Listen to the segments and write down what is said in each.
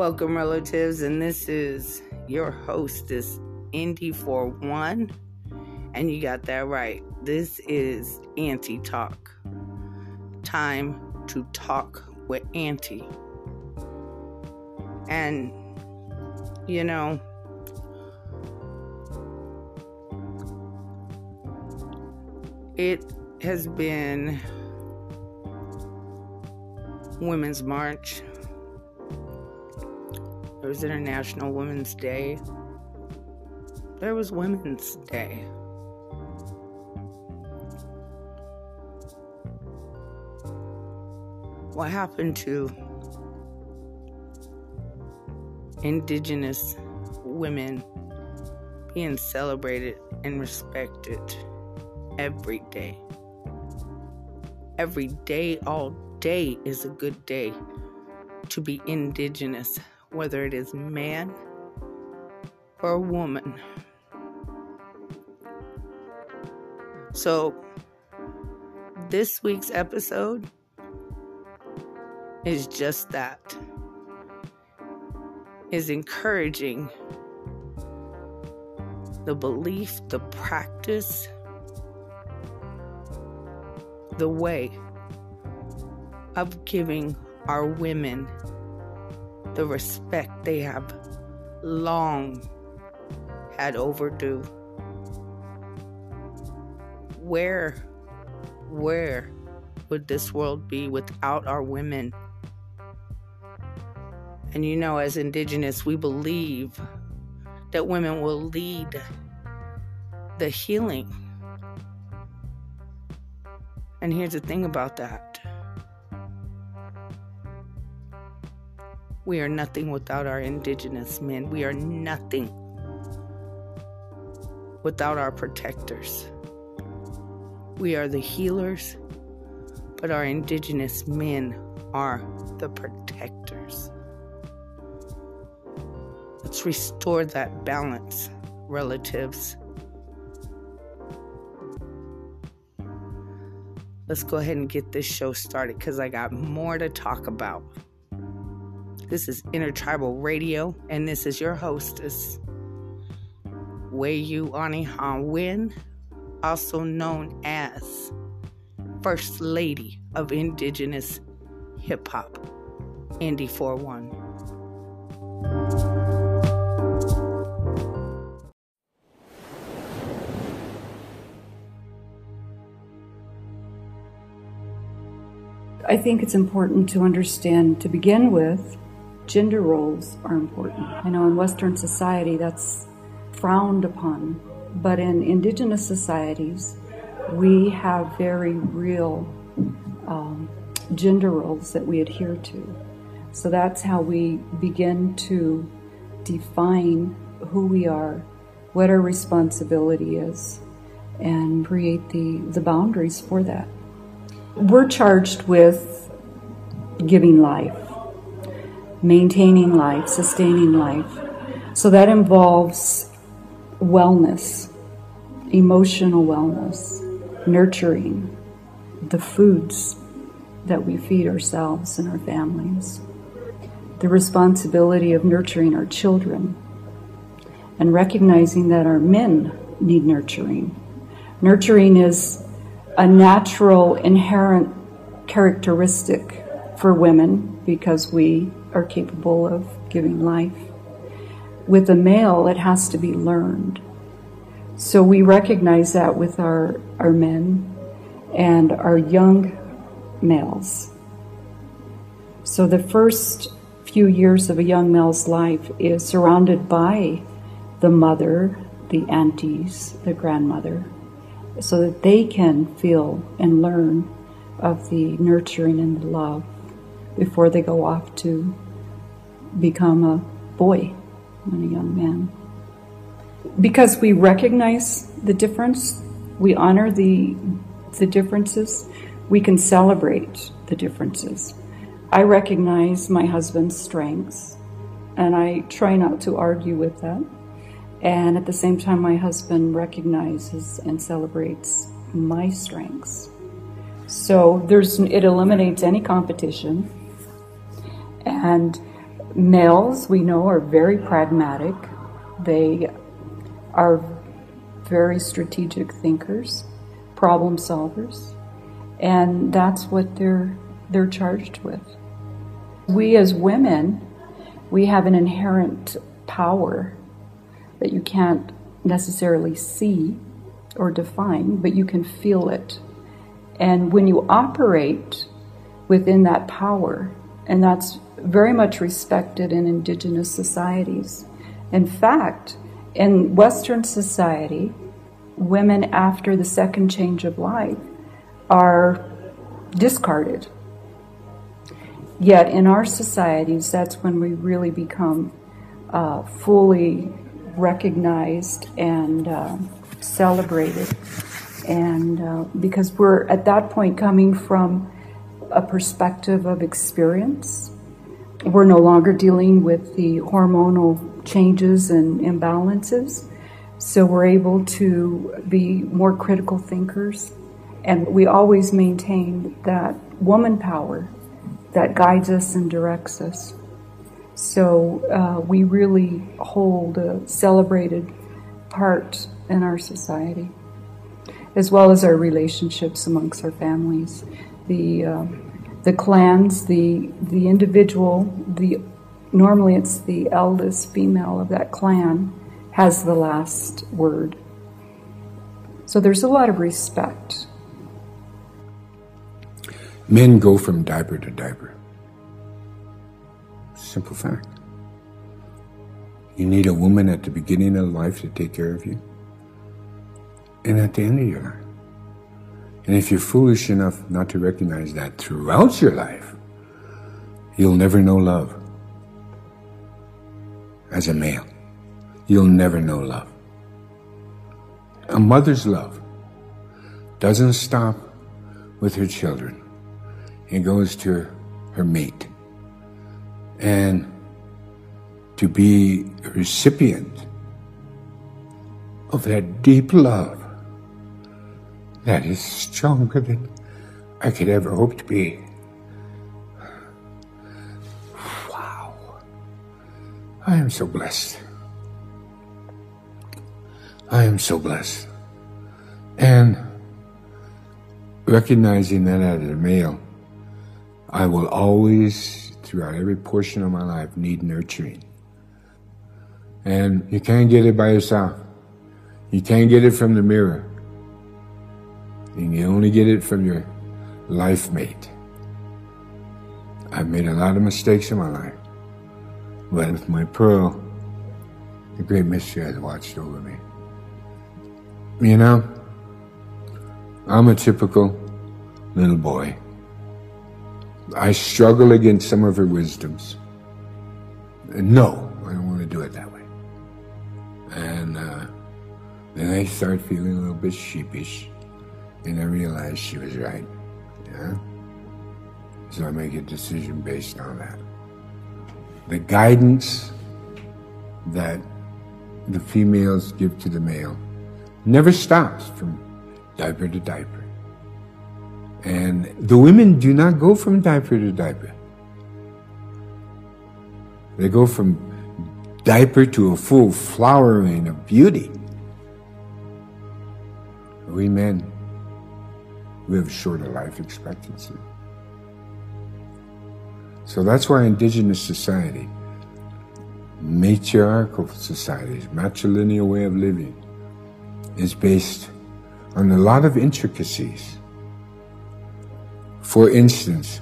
Welcome, relatives, and this is your hostess, Indy for One, and you got that right. This is Auntie Talk. Time to talk with Auntie. And, you know, it has been Women's March was International Women's Day. There was Women's Day. What happened to Indigenous women being celebrated and respected every day? Every day, all day is a good day to be Indigenous whether it is man or woman. So, this week's episode is just that is encouraging the belief, the practice, the way of giving our women the respect they have long had overdue. Where, where would this world be without our women? And you know, as Indigenous, we believe that women will lead the healing. And here's the thing about that We are nothing without our indigenous men. We are nothing without our protectors. We are the healers, but our indigenous men are the protectors. Let's restore that balance, relatives. Let's go ahead and get this show started because I got more to talk about. This is Intertribal Radio, and this is your hostess, Way U Onihan Win, also known as First Lady of Indigenous Hip Hop, Indy 41. I think it's important to understand to begin with gender roles are important. I know in Western society that's frowned upon, but in indigenous societies, we have very real um, gender roles that we adhere to. So that's how we begin to define who we are, what our responsibility is, and create the, the boundaries for that. We're charged with giving life maintaining life, sustaining life. So that involves wellness, emotional wellness, nurturing the foods that we feed ourselves and our families, the responsibility of nurturing our children, and recognizing that our men need nurturing. Nurturing is a natural, inherent characteristic for women because we are capable of giving life. With a male, it has to be learned. So we recognize that with our, our men and our young males. So the first few years of a young male's life is surrounded by the mother, the aunties, the grandmother, so that they can feel and learn of the nurturing and the love before they go off to become a boy and a young man. Because we recognize the difference, we honor the, the differences, we can celebrate the differences. I recognize my husband's strengths, and I try not to argue with that. And at the same time, my husband recognizes and celebrates my strengths. So there's it eliminates any competition and Males, we know, are very pragmatic. They are very strategic thinkers, problem solvers, and that's what they're they're charged with. We as women, we have an inherent power that you can't necessarily see or define, but you can feel it. And when you operate within that power, and that's very much respected in indigenous societies. In fact, in Western society, women after the second change of life are discarded. Yet in our societies, that's when we really become uh, fully recognized and uh, celebrated. And uh, because we're at that point coming from a perspective of experience, we're no longer dealing with the hormonal changes and imbalances. So we're able to be more critical thinkers. And we always maintain that woman power that guides us and directs us. So uh, we really hold a celebrated part in our society, as well as our relationships amongst our families. The uh, the clans, the the individual, the normally it's the eldest female of that clan has the last word. So there's a lot of respect. Men go from diaper to diaper. Simple fact. You need a woman at the beginning of life to take care of you, and at the end of your life. And if you're foolish enough not to recognize that throughout your life, you'll never know love. As a male, you'll never know love. A mother's love doesn't stop with her children. It goes to her mate and to be a recipient of that deep love that is stronger than I could ever hope to be. Wow. I am so blessed. I am so blessed. And recognizing that as a male, I will always throughout every portion of my life need nurturing. And you can't get it by yourself. You can't get it from the mirror. And you only get it from your life mate. I've made a lot of mistakes in my life. But with my pearl, the great mystery has watched over me. You know, I'm a typical little boy. I struggle against some of her wisdoms. And no, I don't want to do it that way. And uh, then I start feeling a little bit sheepish, and I realized she was right. Yeah? So I make a decision based on that. The guidance that the females give to the male never stops from diaper to diaper. And the women do not go from diaper to diaper. They go from diaper to a full flowering of beauty. We men, have shorter life expectancy. So that's why indigenous society, matriarchal societies, matrilineal way of living, is based on a lot of intricacies for instance,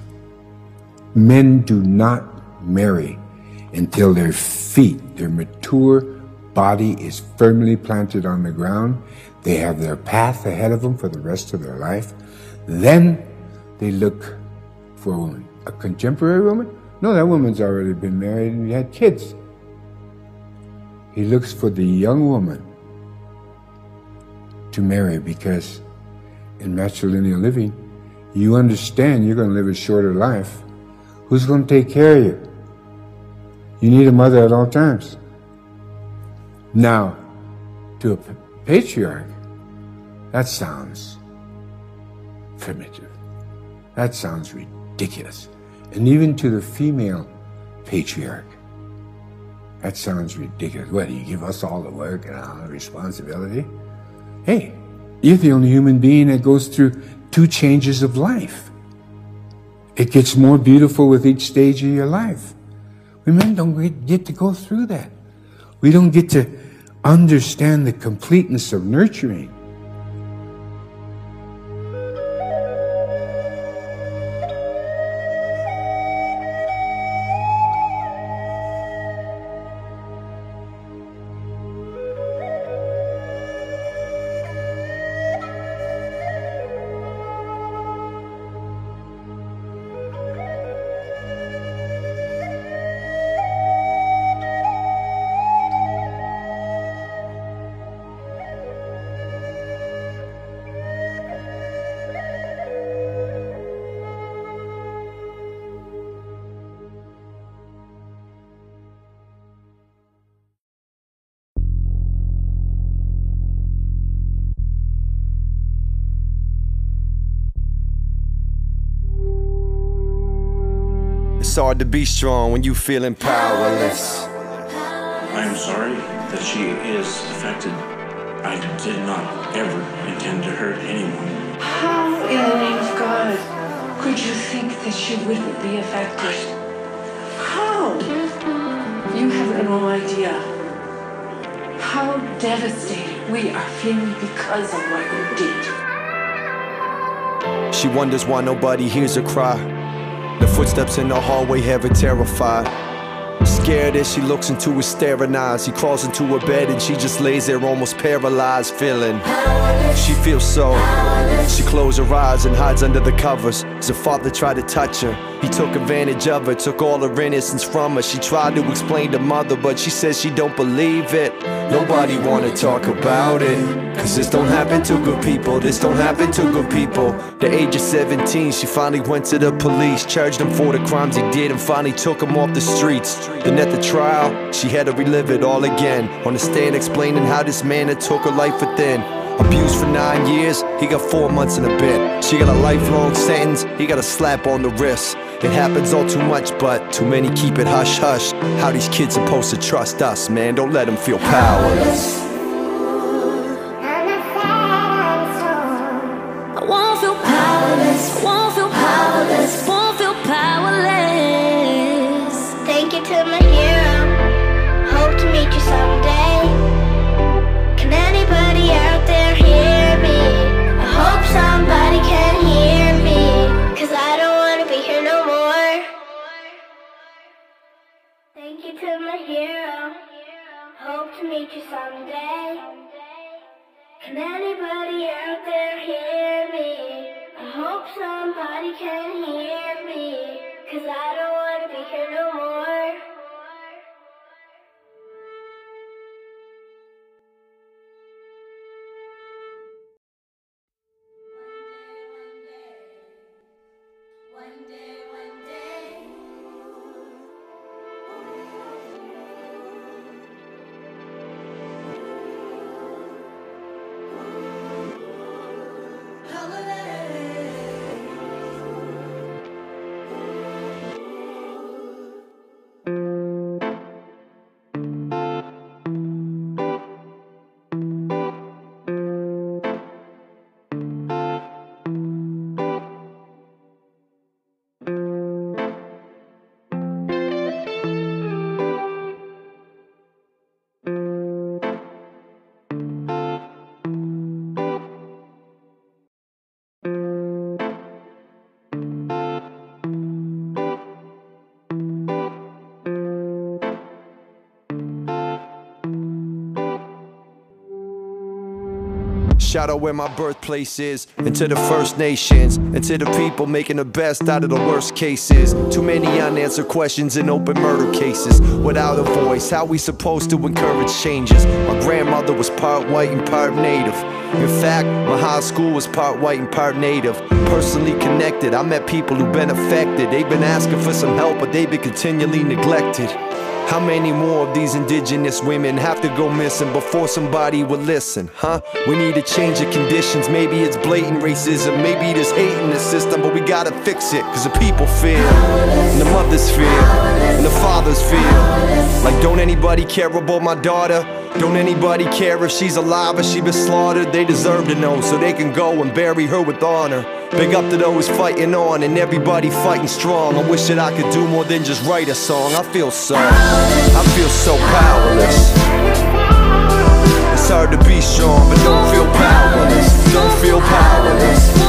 men do not marry until their feet, their mature body is firmly planted on the ground. They have their path ahead of them for the rest of their life. Then they look for a woman. A contemporary woman? No, that woman's already been married and had kids. He looks for the young woman to marry because in matrilineal living, you understand you're going to live a shorter life, who's going to take care of you? You need a mother at all times. Now, to a patriarch, that sounds primitive. That sounds ridiculous. And even to the female patriarch, That sounds ridiculous. What, you give us all the work and all the responsibility? Hey, you're the only human being that goes through two changes of life. It gets more beautiful with each stage of your life. We men don't get to go through that. We don't get to understand the completeness of nurturing. Hard to be strong when you feeling powerless. I'm sorry that she is affected. I did not ever intend to hurt anyone. How in the name of God could you think that she wouldn't be affected? How? You have no idea how devastated we are feeling because of what you did. She wonders why nobody hears her cry. The footsteps in the hallway have her terrified. Scared as she looks into his staring eyes, he crawls into her bed and she just lays there almost paralyzed, feeling. She feels so. She closes her eyes and hides under the covers. Her father tried to touch her, he took advantage of her, took all her innocence from her. She tried to explain to mother, but she says she don't believe it. Nobody wanna talk about it. Cause this don't happen to good people, this don't happen to good people. The age of 17, she finally went to the police, charged him for the crimes he did, and finally took him off the streets. Then at the trial, she had to relive it all again. On the stand, explaining how this man had took her life within. Abused for nine years, he got four months in a bit. She got a lifelong sentence, he got a slap on the wrist. It happens all too much, but too many keep it hush hush. How these kids supposed to trust us, man? Don't let them feel powerless. Anybody out there hear me? I hope somebody can hear me. Cause I don't wanna be here no more. Shout out where my birthplace is, and to the First Nations, and to the people making the best out of the worst cases. Too many unanswered questions in open murder cases. Without a voice, how we supposed to encourage changes? My grandmother was part white and part native. In fact, my high school was part white and part native. Personally connected, I met people who've been affected. They've been asking for some help, but they've been continually neglected. How many more of these indigenous women have to go missing before somebody will listen, huh? We need a change of conditions. Maybe it's blatant racism, maybe there's hate in the system, but we gotta fix it. Cause the people feel, and the mothers feel, and the fathers feel. Like, don't anybody care about my daughter? Don't anybody care if she's alive or she been slaughtered? They deserve to know so they can go and bury her with honor. Big up to those fighting on and everybody fighting strong. I wish that I could do more than just write a song. I feel so, I feel so powerless. It's hard to be strong, but don't feel powerless. Don't feel powerless.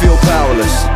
Feel powerless.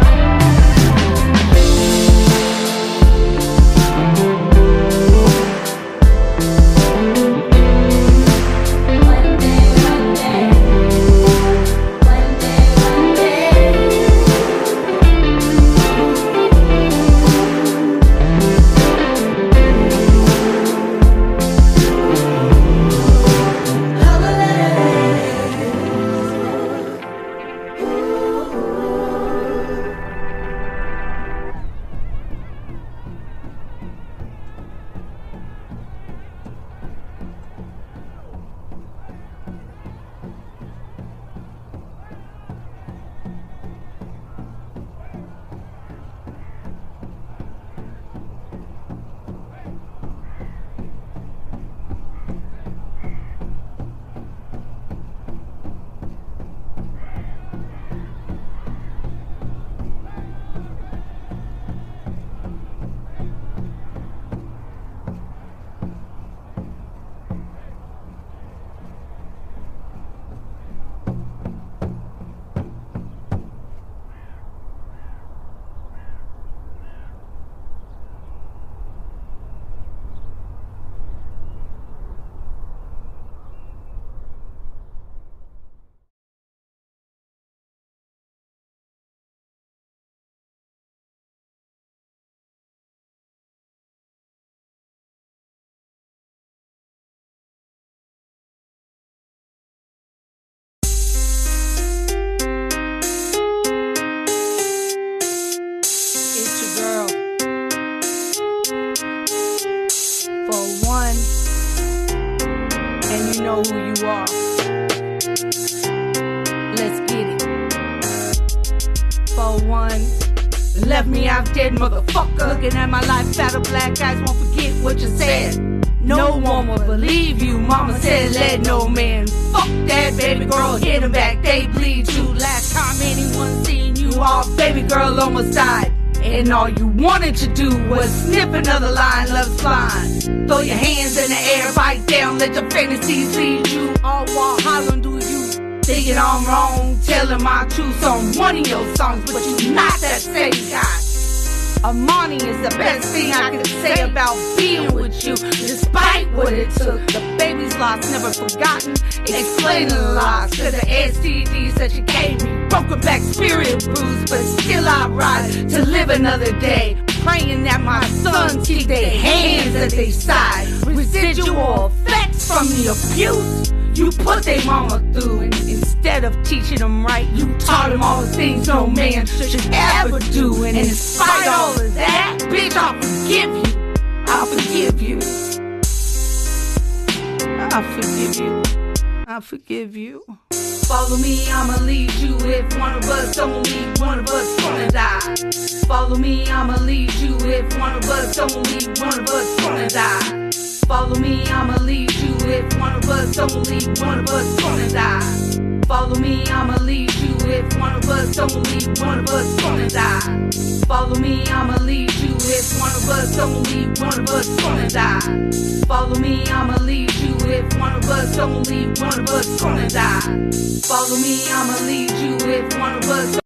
Motherfucker. Looking at my life, battle black eyes won't forget what you said. No one will believe you. Mama said, let no man fuck that baby girl. Hit him back, they bleed you. Last time anyone seen you, all baby girl almost died. And all you wanted to do was sniff another line, love's blind. Throw your hands in the air, bite down, let your fantasies lead you. All while hollering, do you thinking I'm wrong? Telling my truth on one of your songs, but you're not that same guy. Amani is the best thing I can say about being with you, despite what it took. The baby's lost, never forgotten. Explaining the loss to the STDs that you gave me. Broken back spirit bruised, but still I rise to live another day. Praying that my sons keep their hands at their side. Residual effects from the abuse you put their mama through. And instead of teaching them right, you taught them all the things no man should ever do. And in spite of all of that, bitch, I'll forgive you. I'll forgive you. I'll forgive you. I forgive you. Follow me, I'ma lead you. If one of us don't leave, one of us gonna die. Follow me, I'ma lead you. If one of us don't leave, one of us gonna die. Follow me, I'ma lead you. If one of us don't leave, one of us gonna die. Follow me, I'ma lead you. If one of us don't leave, one of us gonna die. Follow me, I'ma lead you. If one of us don't leave, one of us gonna die. Follow me, I'ma lead you. If one of us don't leave, one of us gonna die. Follow me, I'ma lead you. If one of us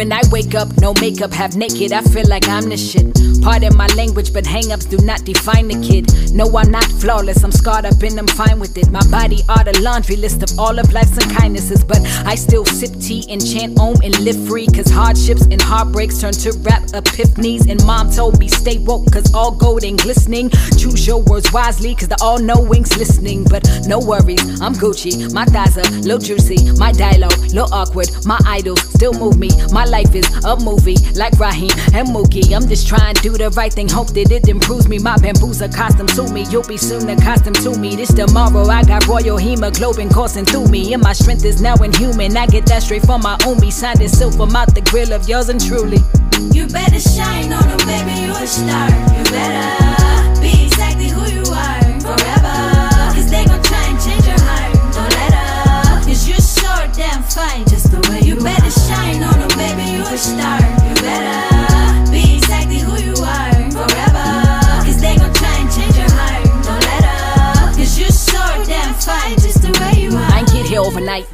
When I wake up, no makeup, half naked, I feel like I'm the shit. Pardon my language, but hangups do not define the kid. No, I'm not flawless, I'm scarred up and I'm fine with it. My body are the laundry list of all of life's unkindnesses, but I still sip tea and chant om and live free. Cause hardships and heartbreaks turn to rap epiphanies. And mom told me stay woke, cause all gold ain't glistening. Choose your words wisely, cause the all knowing's listening. But no worries, I'm Gucci. My thighs are little juicy, my dialogue, little awkward. My idols still move me. My life is a movie, like Raheem and Mookie. I'm just trying to do the right thing, hope that it improves me. My bamboo's accustomed to me, you'll be soon accustomed to me. This tomorrow, I got royal hemoglobin coursing through me, and my strength is now inhuman. I get that straight from my own signed in silver mouth the grill of yours and truly. You better shine on them, baby, you a star. You better be exactly who you are forever. Cause they gon' try and change your heart. Don't let you're so damn fine just you. You better be exactly who you are forever. Cause they gon' try and change your heart. Don't let up. Cause you're so damn fine just the way you are. I ain't get here overnight.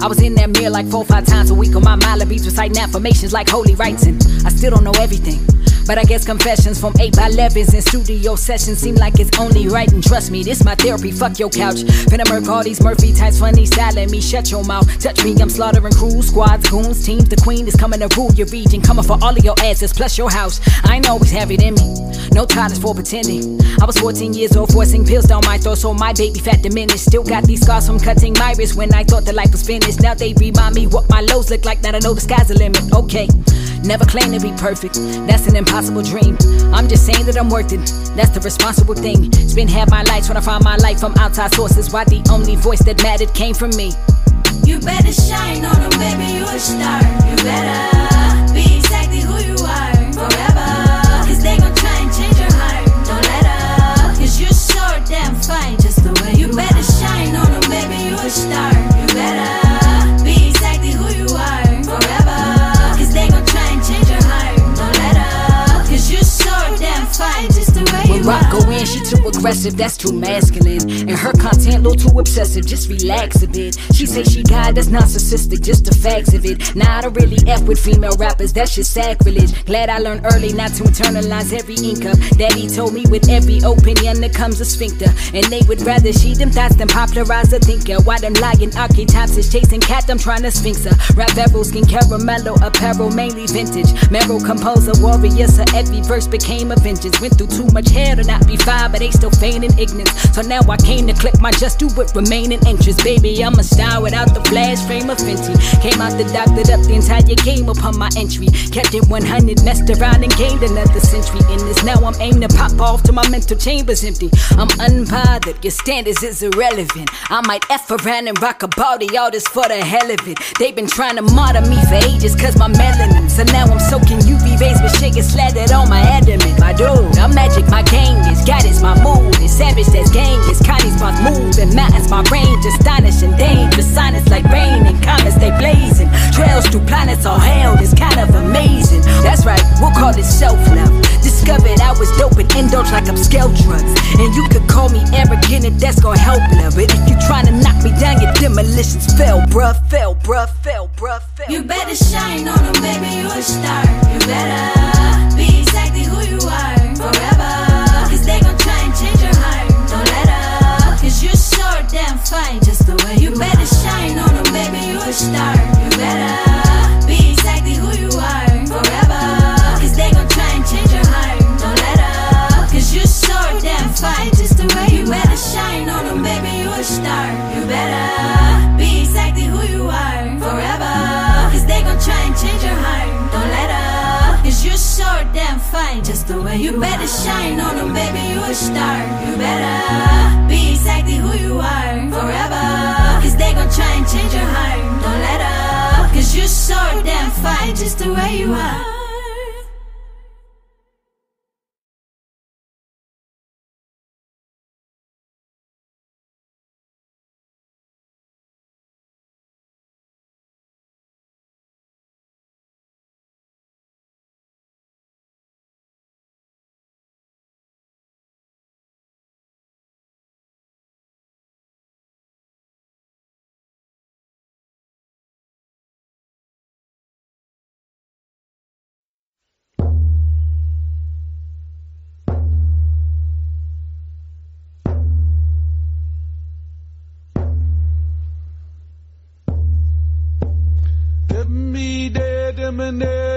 I was in that mirror like four, five times a week on my Malibis, reciting affirmations like holy and I still don't know everything. But I guess confessions from 8 by 11s and studio sessions seem like it's only right. And trust me, this my therapy. Fuck your couch. Finna murk all these Murphy types, funny styling me. Shut your mouth. Touch me, I'm slaughtering crews, squads, goons, teams. The queen is coming to rule your region. Coming for all of your asses, plus your house. I ain't always have it in me. No titles for pretending. I was 14 years old, forcing pills down my throat, so my baby fat diminished. Still got these scars from cutting my wrist when I thought the life was finished. Now they remind me what my lows look like. Now I know the sky's the limit. Okay. Never claim to be perfect, that's an impossible dream. I'm just saying that I'm worth it, that's the responsible thing. Spend half my life trying to find my life from outside sources. Why the only voice that mattered came from me? You better shine on them, baby, you a star. You better rock go in, she too aggressive, that's too masculine. And her content a little too obsessive, just relax a bit. She say she got that's narcissistic, just the facts of it. Now I don't really F with female rappers, that's just sacrilege. Glad I learned early not to internalize every ink. Daddy told me with every opinion there comes a sphincter. And they would rather she them thoughts than popularize a thinker. Why them lying archetypes is chasing cat, I'm trying to sphinx her. Rap barrel, skin caramello, apparel, mainly vintage. Meryl composer, warrior, so every verse became a vengeance. Went through too much hell to not be fine, but they still feigning ignorance. So now I came to click my just do it, remaining interest. Baby, I'm a star without the flash frame of Fenty. Came out the doctored up the entire game upon my entry. Kept it 100, messed around and gained another century in this. Now I'm aimed to pop off till my mental chamber's empty. I'm unbothered, your standards is irrelevant. I might F around and rock a body, all this for the hell of it. They've been trying to martyr me for ages, cause my melanin. So now I'm soaking UV rays with shit slathered on my adamant. My dude, I'm magic, my game is God is my mood. It's savage, that's gang, it's Connie's my move. And mountains, my range, astonishing, dangerous. Silence like rain and comets, they blazing. Trails through planets, all hell is kind of amazing. That's right, we'll call it self love. Discovered I was dope and indulge like I'm scale drugs. And you could call me arrogant and that's gonna help love. But if you tryna knock me down, your demolitions fell, bruh, fell, bruh, fell, bruh, fell. You better shine on them, baby, you a star. You better way you better shine on them, baby, you a star. You better be exactly who you are forever. Cause they gon' try and change your heart. Don't let up. Cause you're so damn fine just the way you are. Done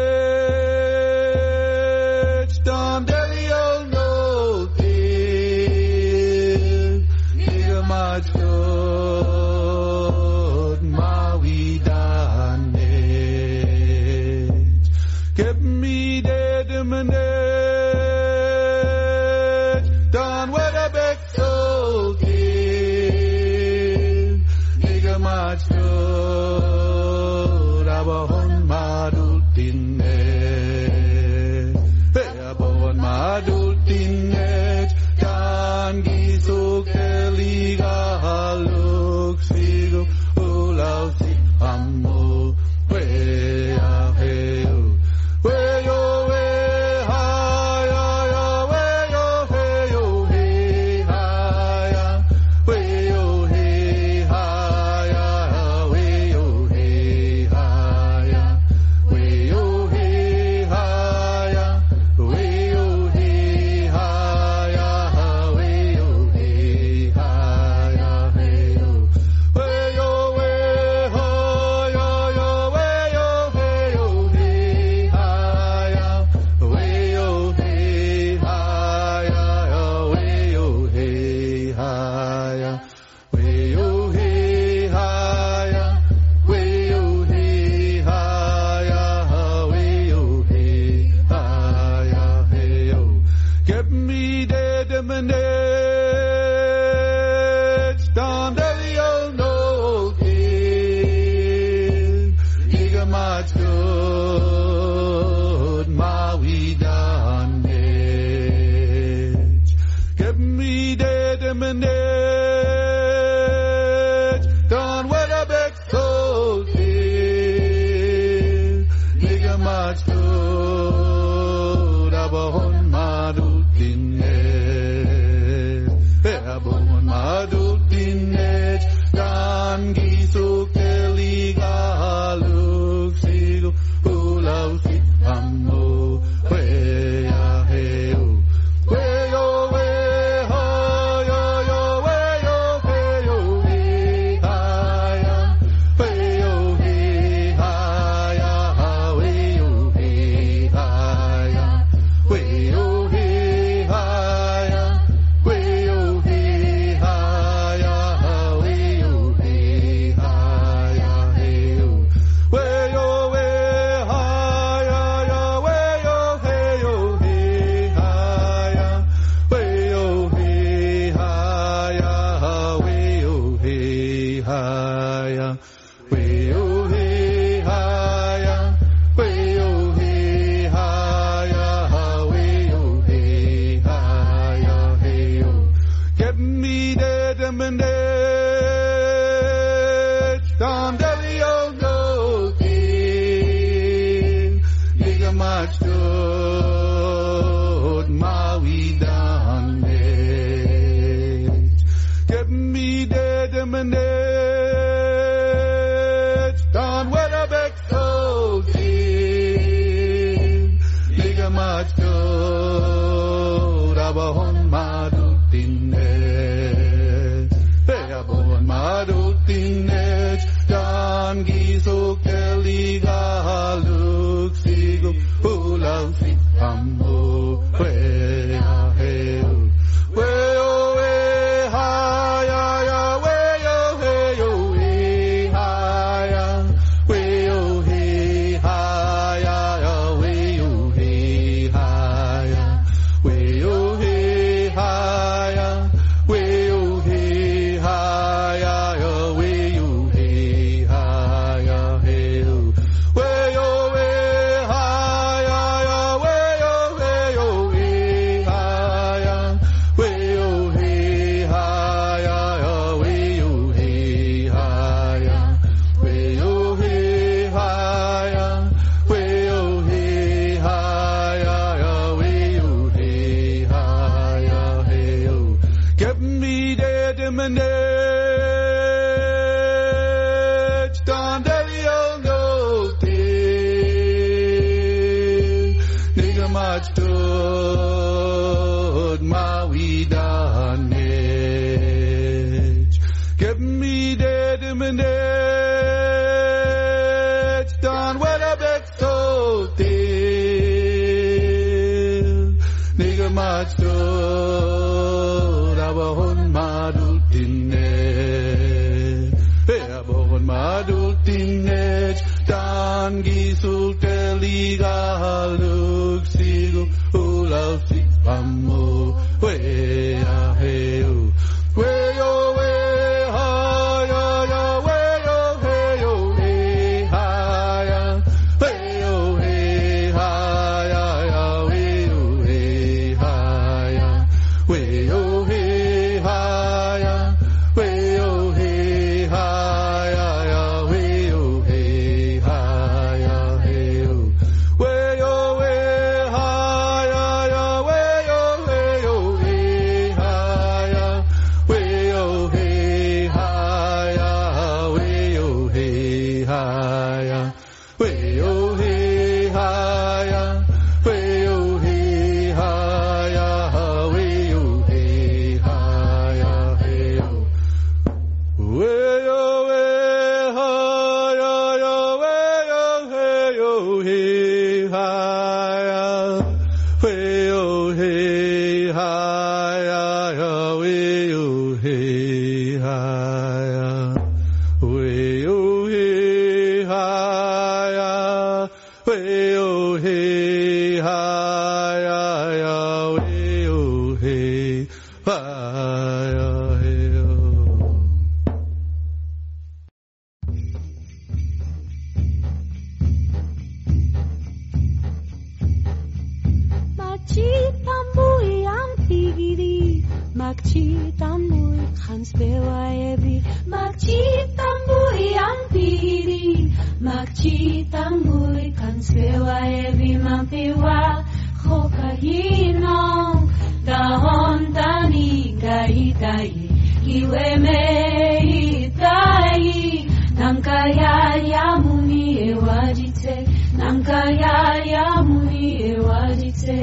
tayi iwemei tayi nankaya yamuni ewajite nankaya yamuni ewajite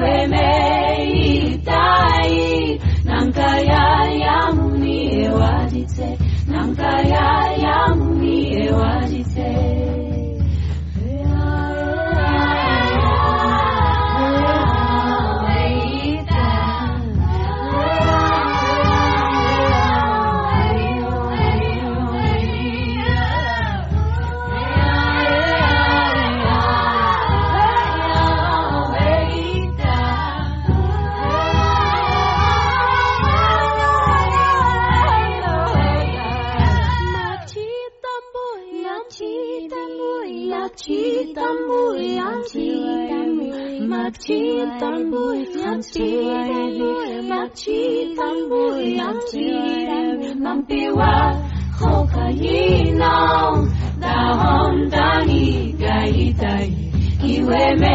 women. away.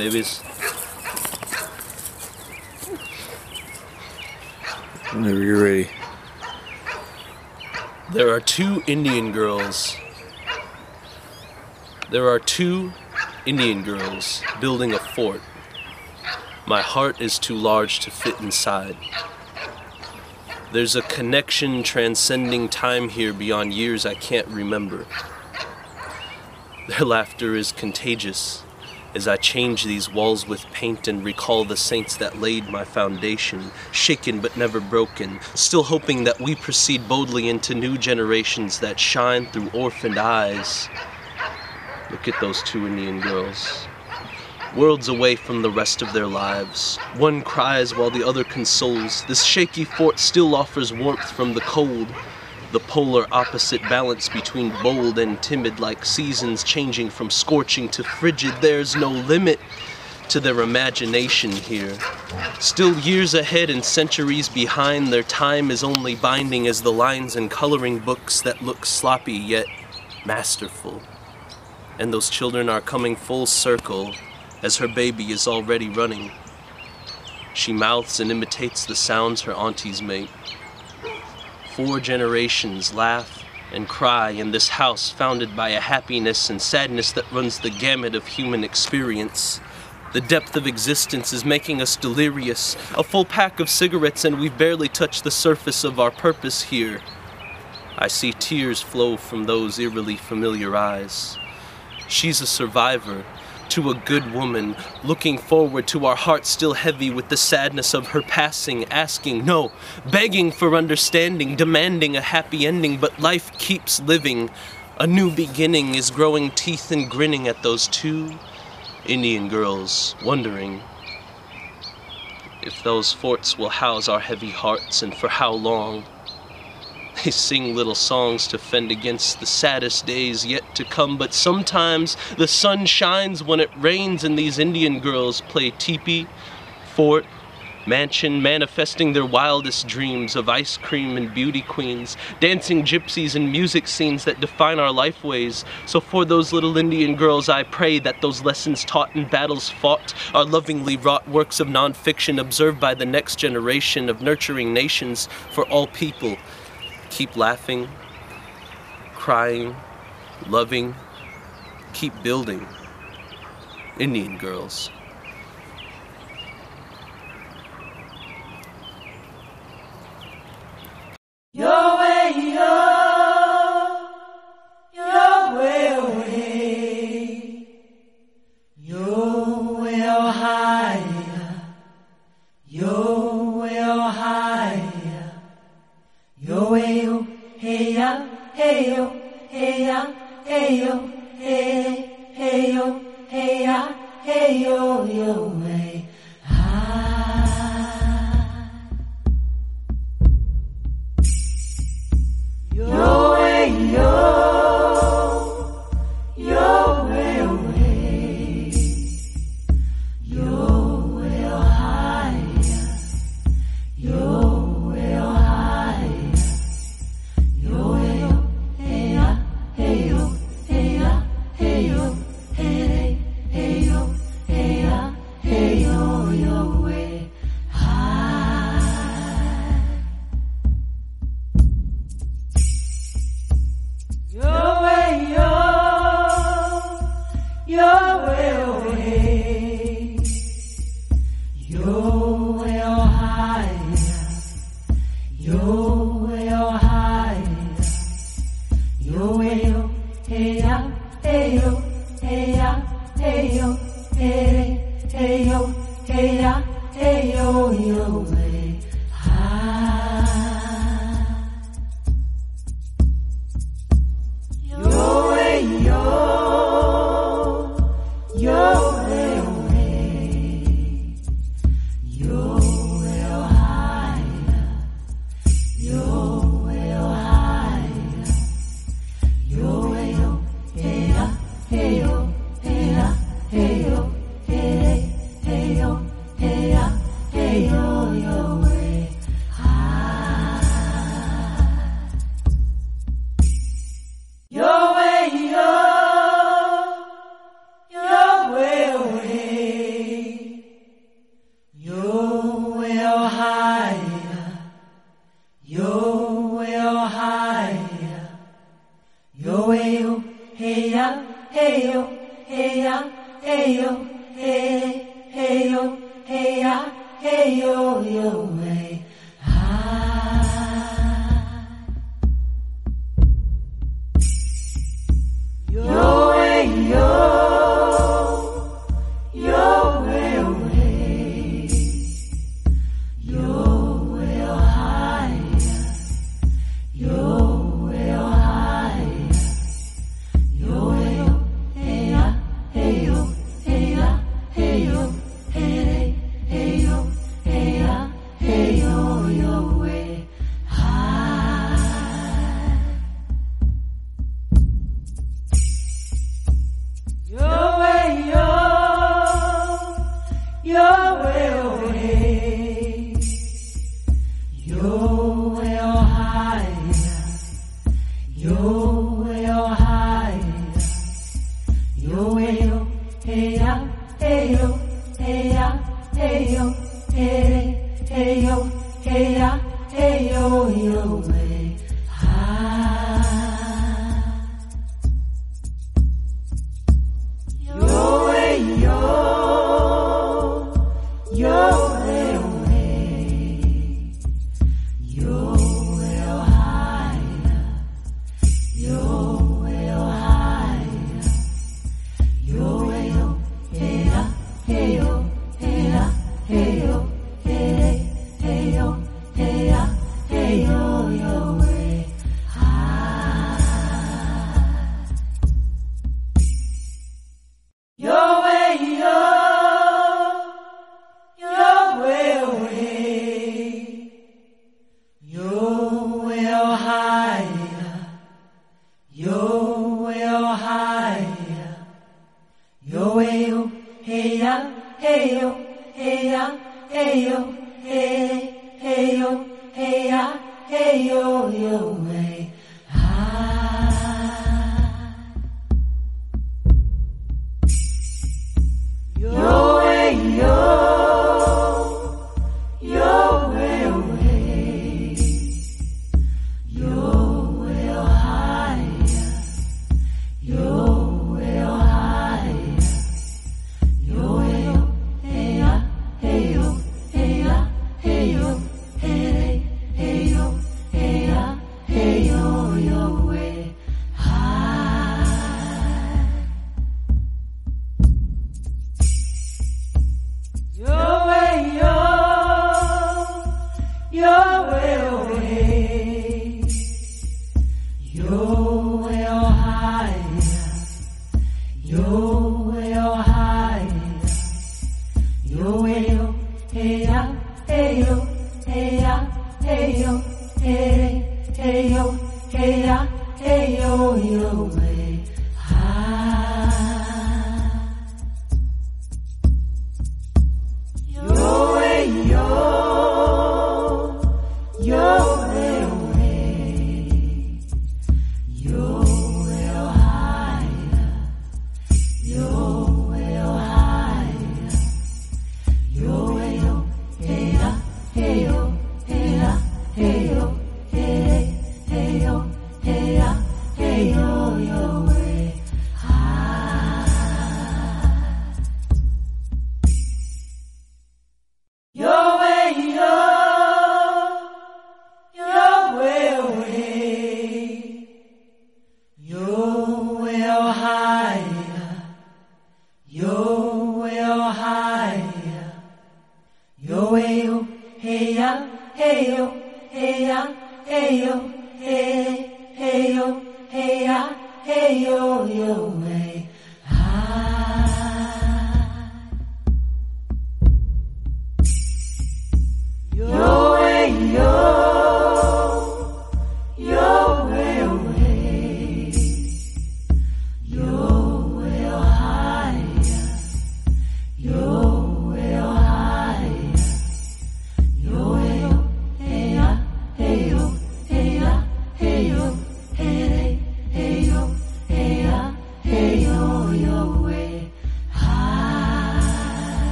Babies? Whenever you're ready. There are two Indian girls. There are two Indian girls building a fort. My heart is too large to fit inside. There's a connection transcending time here beyond years I can't remember. Their laughter is contagious as I change these walls with paint and recall the saints that laid my foundation, shaken but never broken, still hoping that we proceed boldly into new generations that shine through orphaned eyes. Look at those two Indian girls. Worlds away from the rest of their lives. One cries while the other consoles. This shaky fort still offers warmth from the cold. The polar opposite balance between bold and timid, like seasons changing from scorching to frigid. There's no limit to their imagination here. Still years ahead and centuries behind, their time is only binding as the lines and coloring books that look sloppy yet masterful. And those children are coming full circle as her baby is already running. She mouths and imitates the sounds her aunties make. Four generations laugh and cry in this house founded by a happiness and sadness that runs the gamut of human experience. The depth of existence is making us delirious. A full pack of cigarettes, and we've barely touched the surface of our purpose here. I see tears flow from those eerily familiar eyes. She's a survivor, to a good woman, looking forward to our hearts still heavy with the sadness of her passing, asking, no, begging for understanding, demanding a happy ending, but life keeps living. A new beginning is growing teeth and grinning at those two Indian girls, wondering if those forts will house our heavy hearts and for how long. They sing little songs to fend against the saddest days yet to come, but sometimes the sun shines when it rains, and these Indian girls play teepee, fort, mansion, manifesting their wildest dreams of ice cream and beauty queens, dancing gypsies and music scenes that define our lifeways. So for those little Indian girls, I pray that those lessons taught in battles fought are lovingly wrought works of nonfiction observed by the next generation of nurturing nations for all people keep laughing, crying, loving, keep building. Indian girls. Your Way, oh, hey, ya, hey, yo, hey, ya, hey, yo, hey, hey, yo, hey, ya, hey, yo, your way.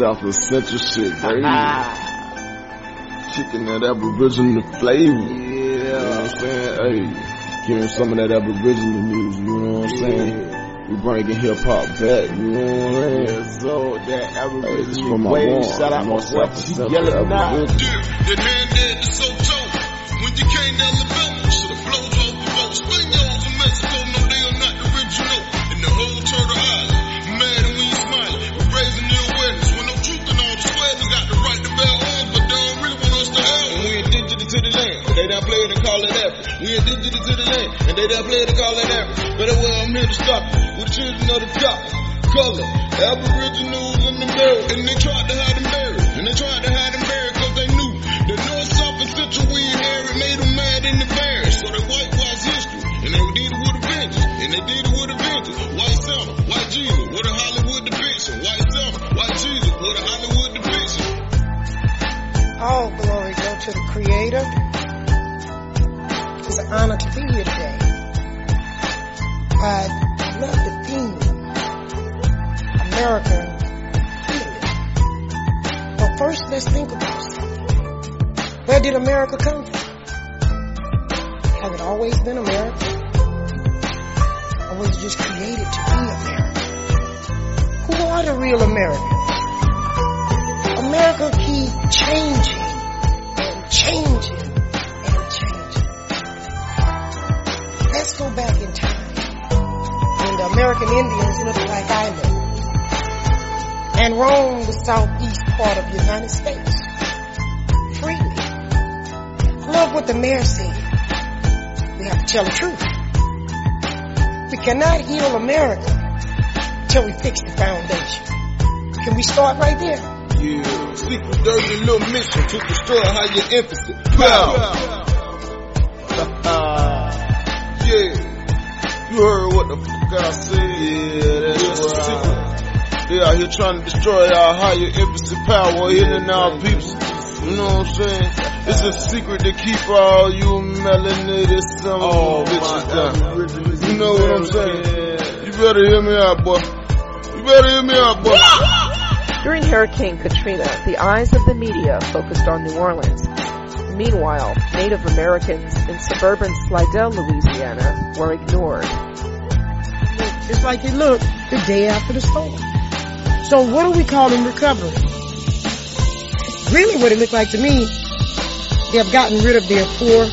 South of central shit, baby. Chicken that aboriginal flavor. Yeah. You know what I'm saying? Hey, give him some of that aboriginal music, you know what I'm saying? We bringing hip hop back, you know what I'm saying? Yeah, so that Hey, aboriginal this from my wave, mom. shout out You my know, wife, South she Central yelling now. Aboriginal. That man dead to Soto. Indigenous to the and they done play and call. But I'm here to stop it. With the children of the. Color, aboriginals in the and they tried to hide and they tried to hide because they knew the north, south, and central we made them mad the so they whitewashed history, and they did it with a vengeance, and they did it with a vengeance. White white Jesus, a Hollywood depiction. White white Jesus, a Hollywood depiction. All glory go to the Creator. America. But first, let's think about. Where did America come from? Has it always been America? Or was it just created to be America? Who are the real Americans? America keeps changing and roamed the southeast part of the United States freely. I love what the mayor said. We have to tell the truth. We cannot heal America till we fix the foundation. Can we start right there? Yeah, secret dirty little mission to destroy how you emphasis. Pow! yeah. You heard what the fuck I said? Yeah, that's yeah, what secret. They out here trying to destroy our higher emphasis power, hitting our peeps. You know what I'm saying? It's a secret to keep all you melanated some oh, bitches down. You know what I'm saying? You better hear me out, boy. You better hear me out, boy. During Hurricane Katrina, the eyes of the media focused on New Orleans. Meanwhile, Native Americans in suburban Slidell, Louisiana were ignored. It's like it looked the day after the storm. So what are we calling recovery? Really what it looked like to me, they have gotten rid of their poor,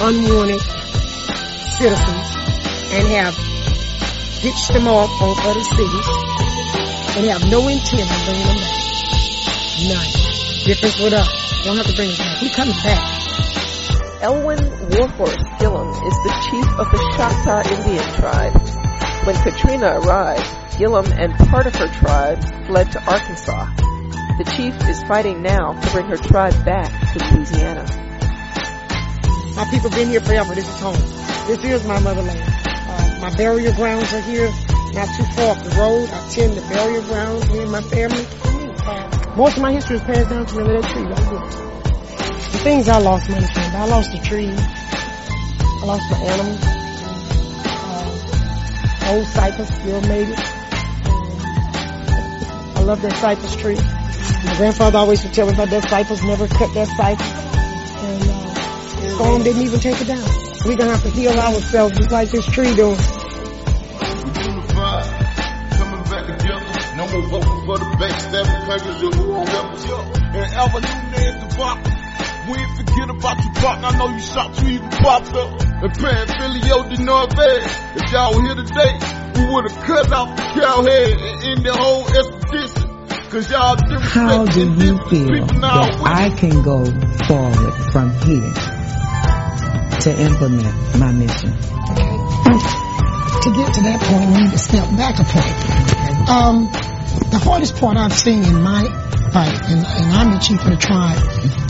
unwanted citizens and have ditched them off on other cities and have no intent of bringing them back. None. Difference with us. Don't have to bring them back. We coming back. Elwin Warhorse Gillum is the chief of the Choctaw Indian tribe. When Katrina arrived, Gillum and part of her tribe fled to Arkansas. The chief is fighting now to bring her tribe back to Louisiana. My people been here forever. This is home. This is my motherland. Uh, my burial grounds are here, not too far off the road. I tend the burial grounds, me and my family. Most of my history is passed down to me with that tree. The things I lost, my friend. I lost the trees. I lost my animals. Uh, old cypress still made it. I love that cypress tree. My grandfather always would tell me about that cypress, never cut that cypress. And uh, storm didn't even take it down. We're gonna have to heal ourselves just like this tree doing. package of whoever. And the. We ain't forget about you, partner. I know you shot, you even popped up. And Pan Filio did not bad. If y'all were here today, we would've cut off the cow head and end the whole expedition. Cause y'all How do you feel that I can go forward from here to implement my mission? To get to that point, we need to step back a point. Um, the hardest part I've seen in my and, and I'm the chief of the tribe,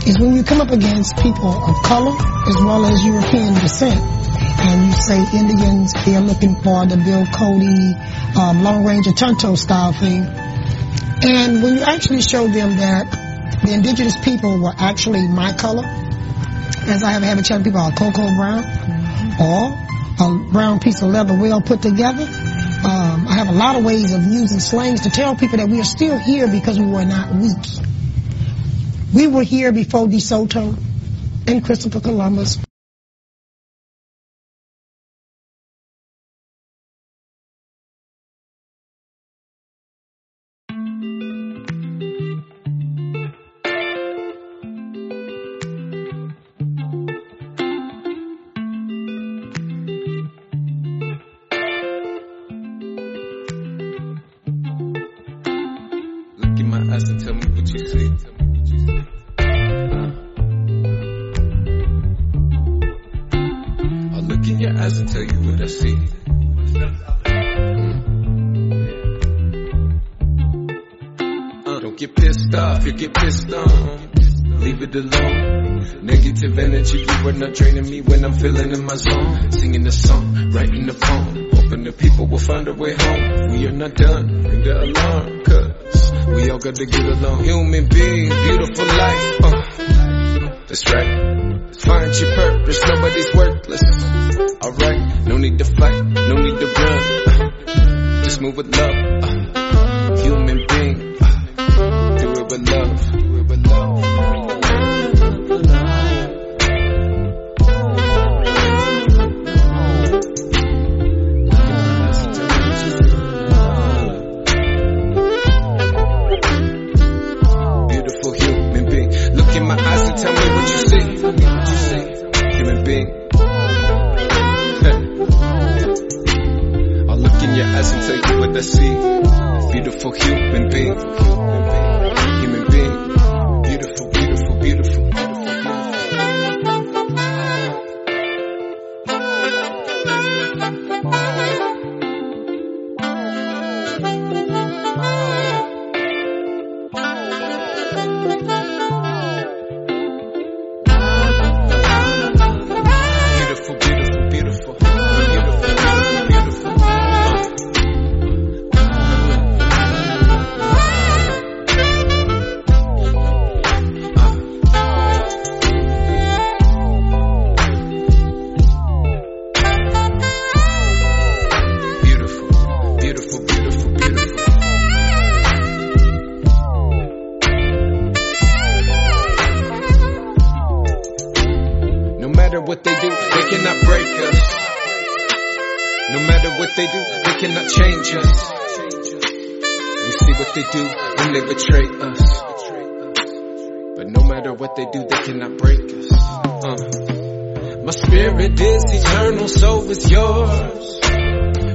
is when you come up against people of color as well as European descent. And you say Indians, they're looking for the Bill Cody, um, long range or Tonto style thing. And when you actually show them that the indigenous people were actually my color, as I have had a chat with people are cocoa brown, or a brown piece of leather well put together. Um, I have a lot of ways of using slangs to tell people that we are still here because we were not weak. We were here before DeSoto and Christopher Columbus. Do, they cannot break us. No matter what they do, they cannot change us. We see what they do when they betray us. But no matter what they do, they cannot break us. Uh. My spirit is eternal, so is yours.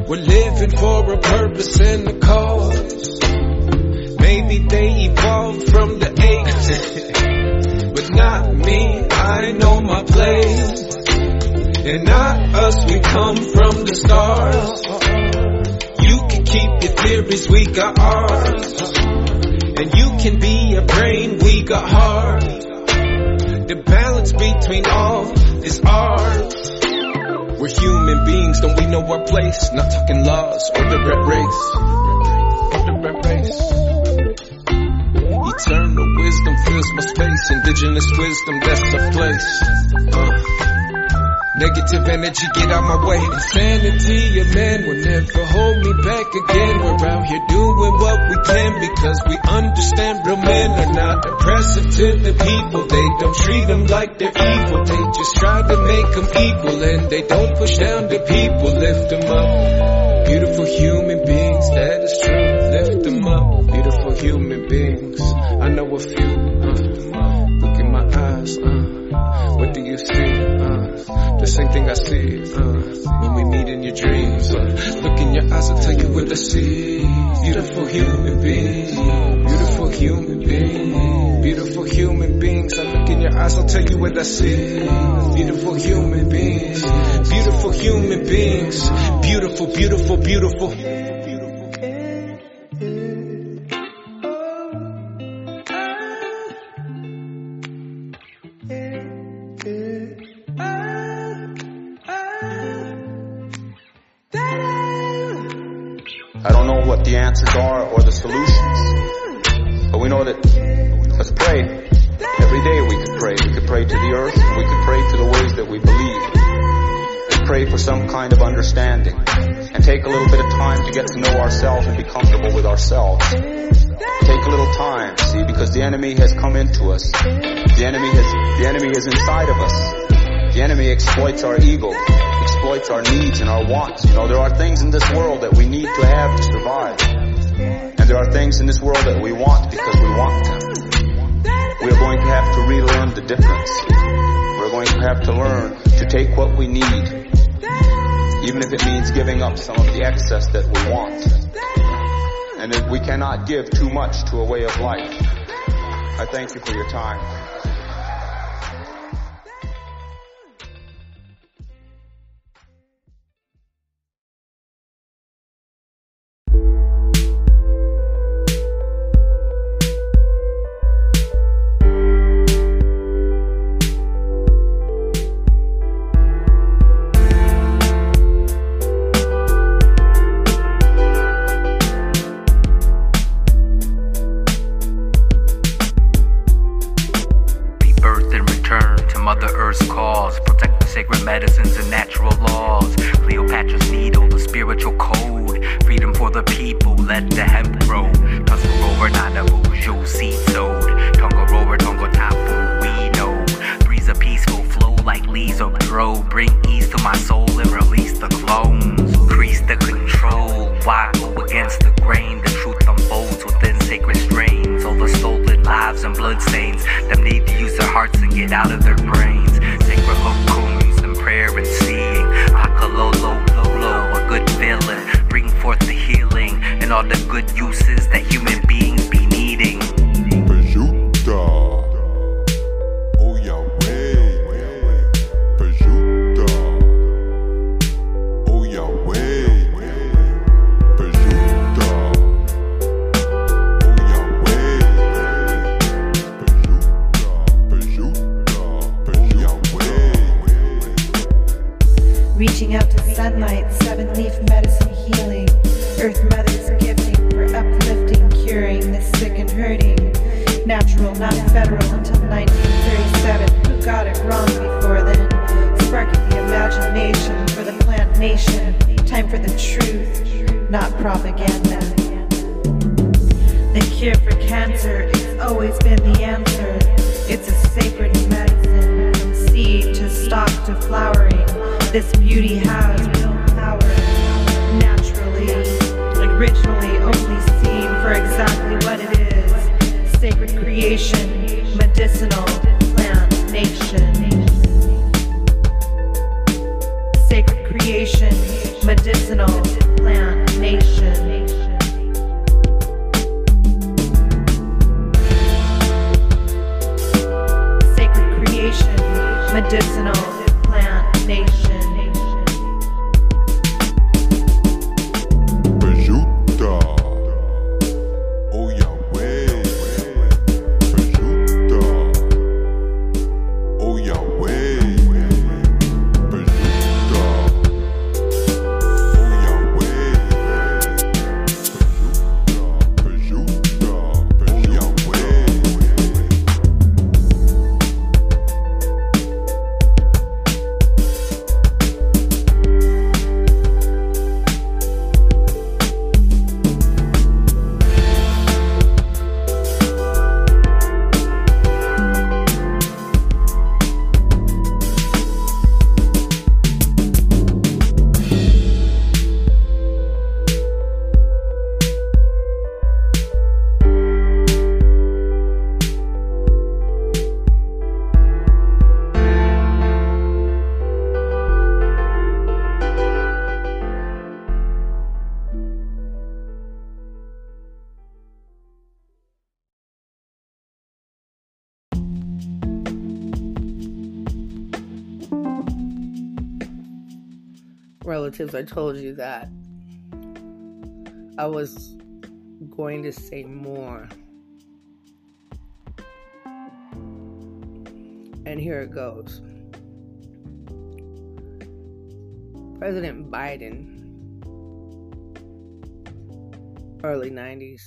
We're living for a purpose and a cause. Maybe they evolved from the apes. but not me. I know my place, and not us. We come from the stars. You can keep your theories, we got ours, and you can be a brain, we got heart. The balance between all is ours. We're human beings, don't we know our place? Not talking laws or the red race. Or the red race. Eternal wisdom fills my space. Indigenous wisdom, that's the place. Uh. Negative energy, get out my way. Insanity, a man will never hold me back again. We're out here doing what we can because we understand real men are not oppressive to the people. They don't treat them like they're evil. They just try to make them equal and they don't push down the people. Lift them up. Beautiful human beings, that is true. Lift them up. Beautiful human beings. I know a few. Uh, look in my eyes. Uh, you see? Uh, the same thing I see uh, when we meet in your dreams. Uh, look in your eyes, I'll tell you what I see. Beautiful human beings, beautiful human beings, beautiful human beings. I look in your eyes, I'll tell you what I see. Beautiful human beings, beautiful human beings, beautiful, beautiful, beautiful. Ourselves. Take a little time, see, because the enemy has come into us. The enemy has, the enemy is inside of us. The enemy exploits our ego, exploits our needs and our wants. You know, there are things in this world that we need to have to survive. And there are things in this world that we want because we want them. We are going to have to relearn the difference. We're going to have to learn to take what we need, even if it means giving up some of the excess that we want. And we cannot give too much to a way of life. I thank you for your time. Relatives, I told you that I was going to say more. And here it goes. President Biden, early 90s,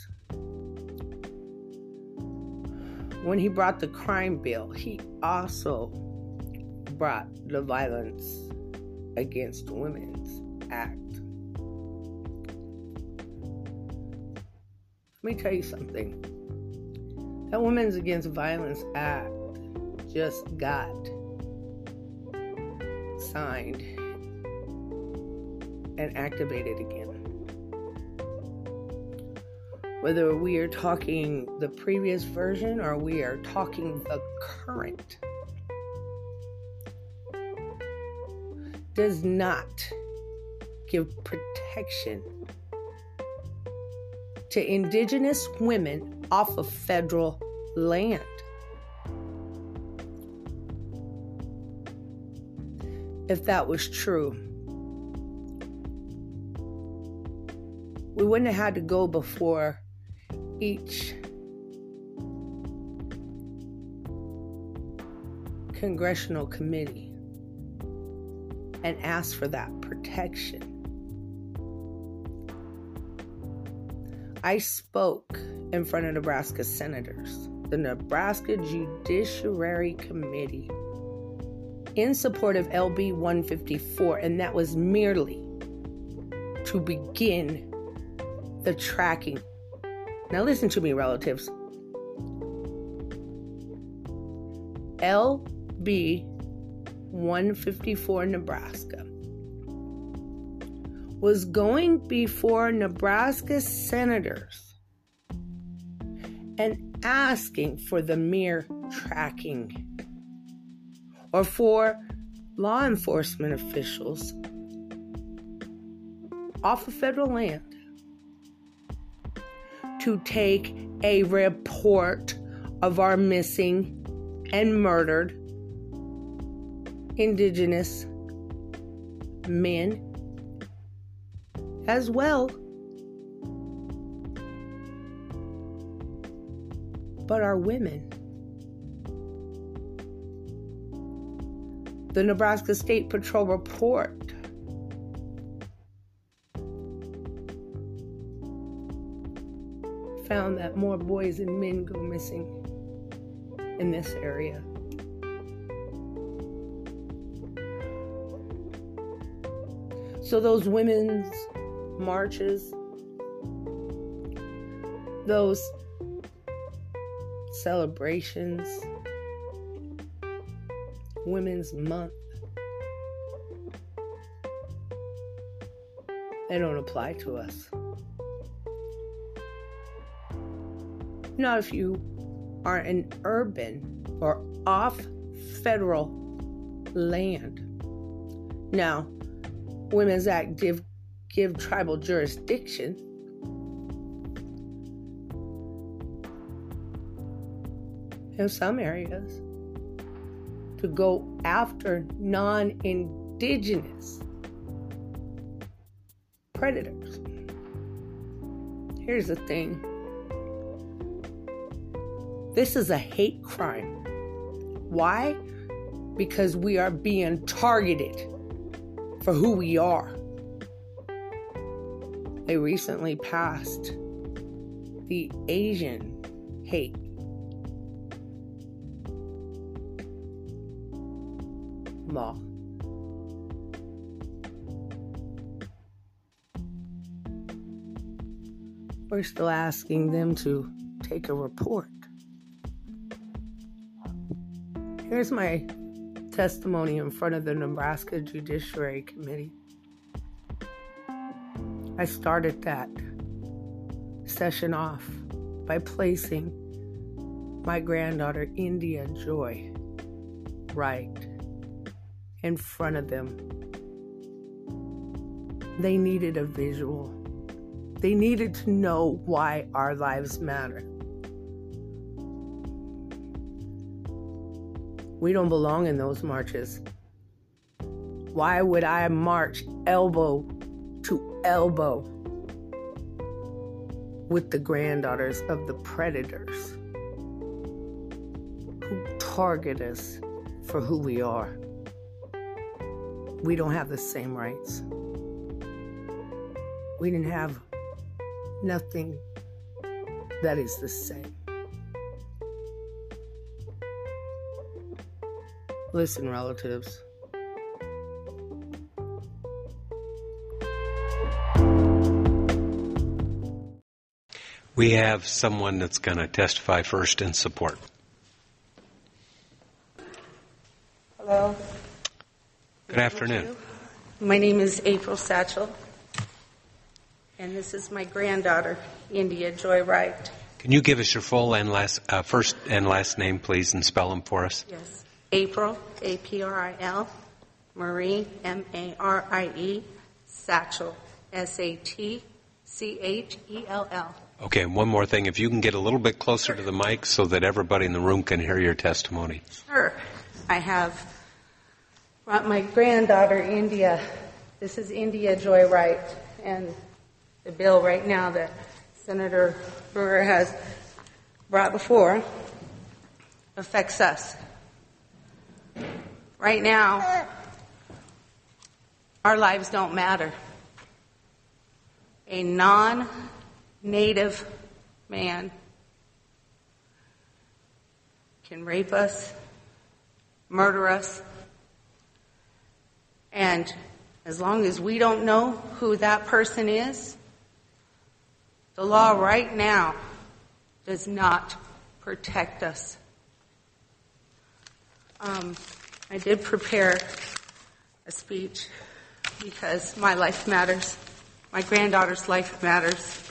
when he brought the crime bill, he also brought the Violence Against Women's Act. Let me tell you something. That Women's Against Violence Act just got signed and activated again. Whether we are talking the previous version or we are talking the current, does not give protection to indigenous women off of federal land. If that was true, we wouldn't have had to go before each congressional committee and ask for that protection. I spoke in front of Nebraska senators, the Nebraska Judiciary Committee, in support of LB 154, and that was merely to begin the tracking. Now, listen to me, relatives. LB 154 Nebraska. Was going before Nebraska senators and asking for the mere tracking or for law enforcement officials off of federal land to take a report of our missing and murdered indigenous men as well. But our women. The Nebraska State Patrol report found that more boys and men go missing in this area. So, those women's marches, those celebrations, Women's Month, they don't apply to us. Not if you are an urban or off federal land. Now, Women's Act give, give tribal jurisdiction. In some areas, to go after non indigenous predators. Here's the thing this is a hate crime. Why? Because we are being targeted for who we are. They recently passed the Asian hate law. We're still asking them to take a report. Here's my testimony in front of the Nebraska Judiciary Committee. I started that session off by placing my granddaughter, India Joy, right in front of them. They needed a visual. They needed to know why our lives matter. We don't belong in those marches. Why would I march elbow to elbow with the granddaughters of the predators who target us for who we are? We don't have the same rights. We didn't have nothing that is the same. Listen, relatives. We have someone that's going to testify first in support. Hello. Good afternoon. My name is April Satchell, and this is my granddaughter, India Joy Wright. Can you give us your full and last, uh, first and last name, please, and spell them for us? Yes. April, A P R I L, Marie, M A R I E, Satchell, S A T C H E L L. Okay, and one more thing. If you can get a little bit closer to the mic so that everybody in the room can hear your testimony. Sure. I have brought my granddaughter, India. This is India Joy Wright, and the bill right now that Senator Brewer has brought before affects us. Right now, our lives don't matter. A non native man can rape us, murder us, and as long as we don't know who that person is, the law right now does not protect us. Um, I did prepare a speech because my life matters. My granddaughter's life matters.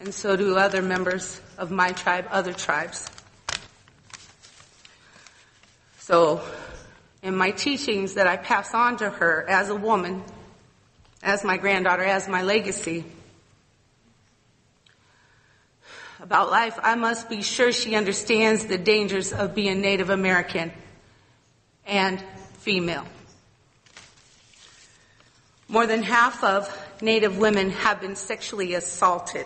And so do other members of my tribe, other tribes. So, in my teachings that I pass on to her as a woman, as my granddaughter, as my legacy, about life, I must be sure she understands the dangers of being Native American and female. More than half of Native women have been sexually assaulted,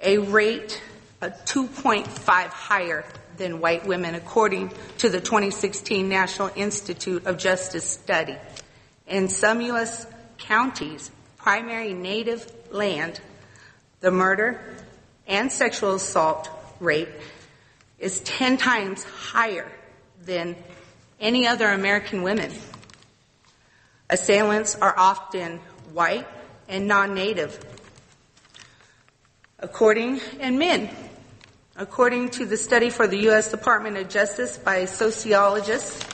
a rate of 2.5 higher than white women, according to the 2016 National Institute of Justice study. In some U.S. counties, primary Native land, the murder and sexual assault rate is 10 times higher than any other American women. Assailants are often white and non-native. According, and men. According to the study for the U.S. Department of Justice by sociologists,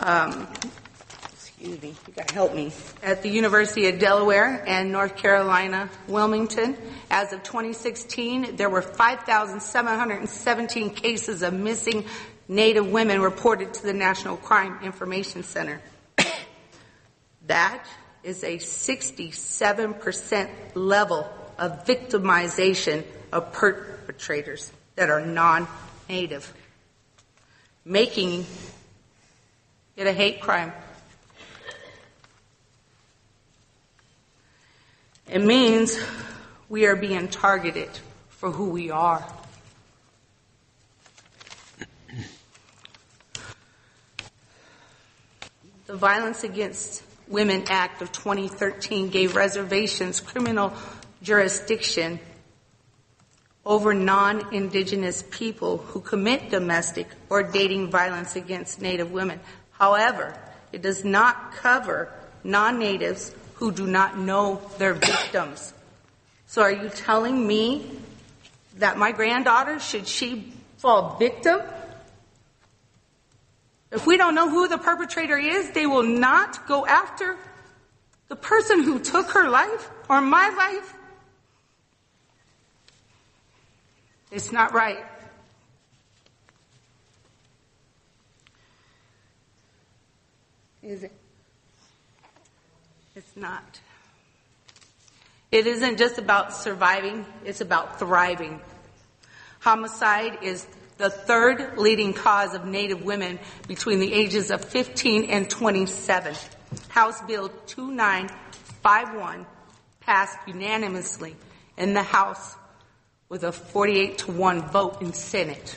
um, you gotta help me, at the University of Delaware and North Carolina, Wilmington, as of 2016, there were 5,717 cases of missing Native women reported to the National Crime Information Center. that is a 67% level of victimization of perpetrators. that are non native, making it a hate crime. It means we are being targeted for who we are. The Violence Against Women Act of 2013 gave reservations criminal jurisdiction over non indigenous people who commit domestic or dating violence against Native women. However, it does not cover non natives who do not know their victims. So, are you telling me that my granddaughter, should she fall victim? If we don't know who the perpetrator is, they will not go after the person who took her life or my life. It's not right. Is it? Not. It isn't just about surviving, it's about thriving. Homicide is the third leading cause of Native women between the ages of 15 and 27. House Bill 2951 passed unanimously in the House with a 48 to 1 vote in Senate.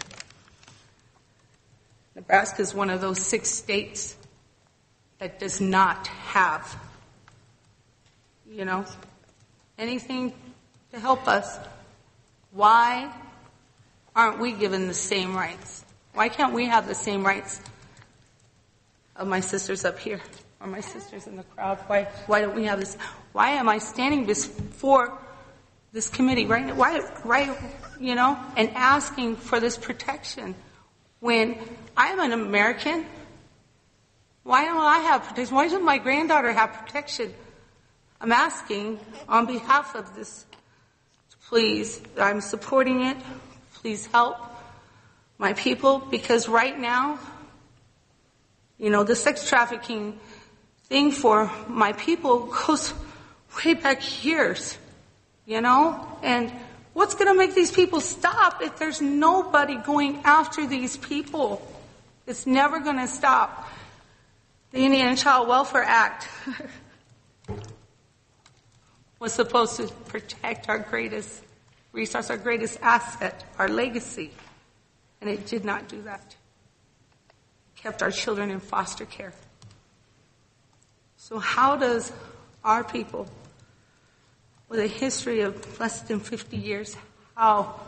Nebraska is one of those six states that does not have, you know, anything to help us. Why aren't we given the same rights? Why can't we have the same rights of my sisters up here or my sisters in the crowd? Why, why don't we have this? Why am I standing before this committee right now? Why, right, you know, and asking for this protection when I'm an American? Why don't I have protection? Why doesn't my granddaughter have protection? I'm asking on behalf of this, please, I'm supporting it. Please help my people because right now, you know, the sex trafficking thing for my people goes way back years, you know? And what's going to make these people stop if there's nobody going after these people? It's never going to stop. The Indian Child Welfare Act was supposed to protect our greatest resource, our greatest asset, our legacy. And it did not do that. It kept our children in foster care. So, how does our people, with a history of less than 50 years, how,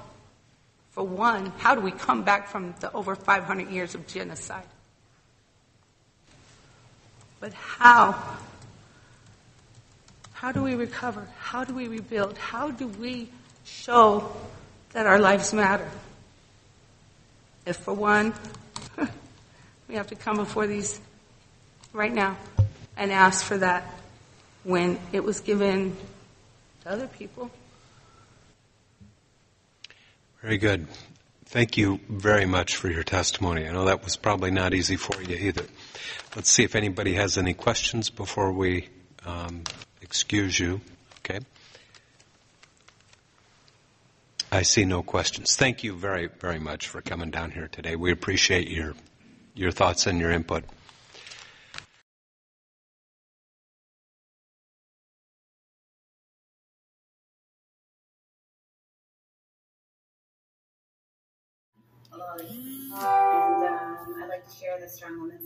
for one, how do we come back from the over 500 years of genocide? But how? How do we recover? How do we rebuild? How do we show that our lives matter? If, for one, we have to come before these right now and ask for that when it was given to other people. Very good. Thank you very much for your testimony. I know that was probably not easy for you either. Let's see if anybody has any questions before we um, excuse you. Okay. I see no questions. Thank you very, very much for coming down here today. We appreciate your your thoughts and your input. and um, I'd like to share the Strong Woman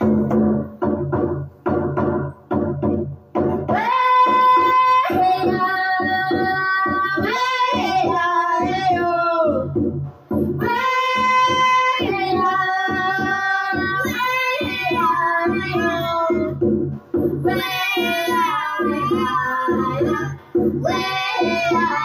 song. Wow!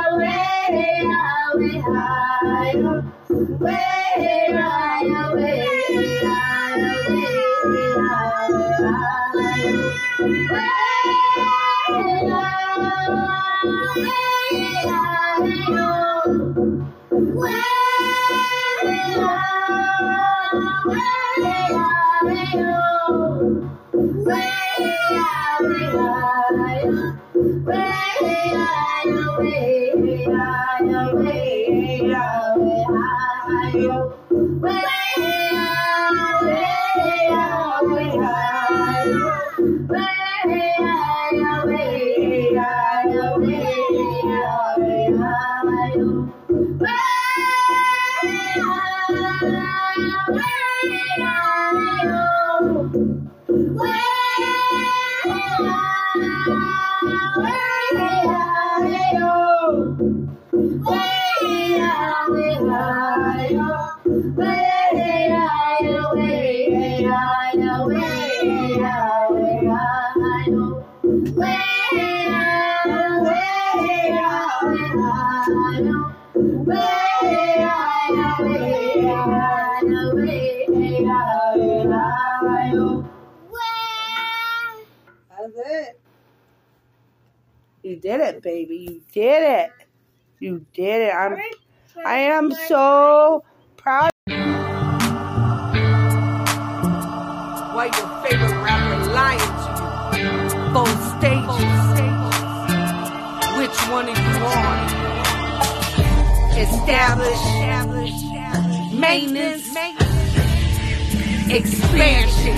expansion,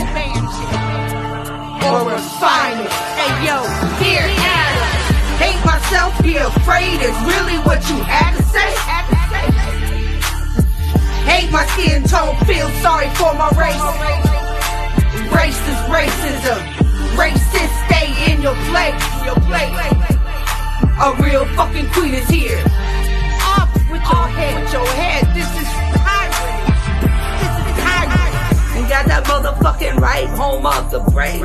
or refinement. Hey yo, dear Adam, hate myself, be afraid is really what you had to say. Hate my skin tone, feel sorry for my race. Racist racism, racist stay in your place. Your place. A real fucking queen is here. Off with your head, with your head. This is got that motherfucking right home off the break.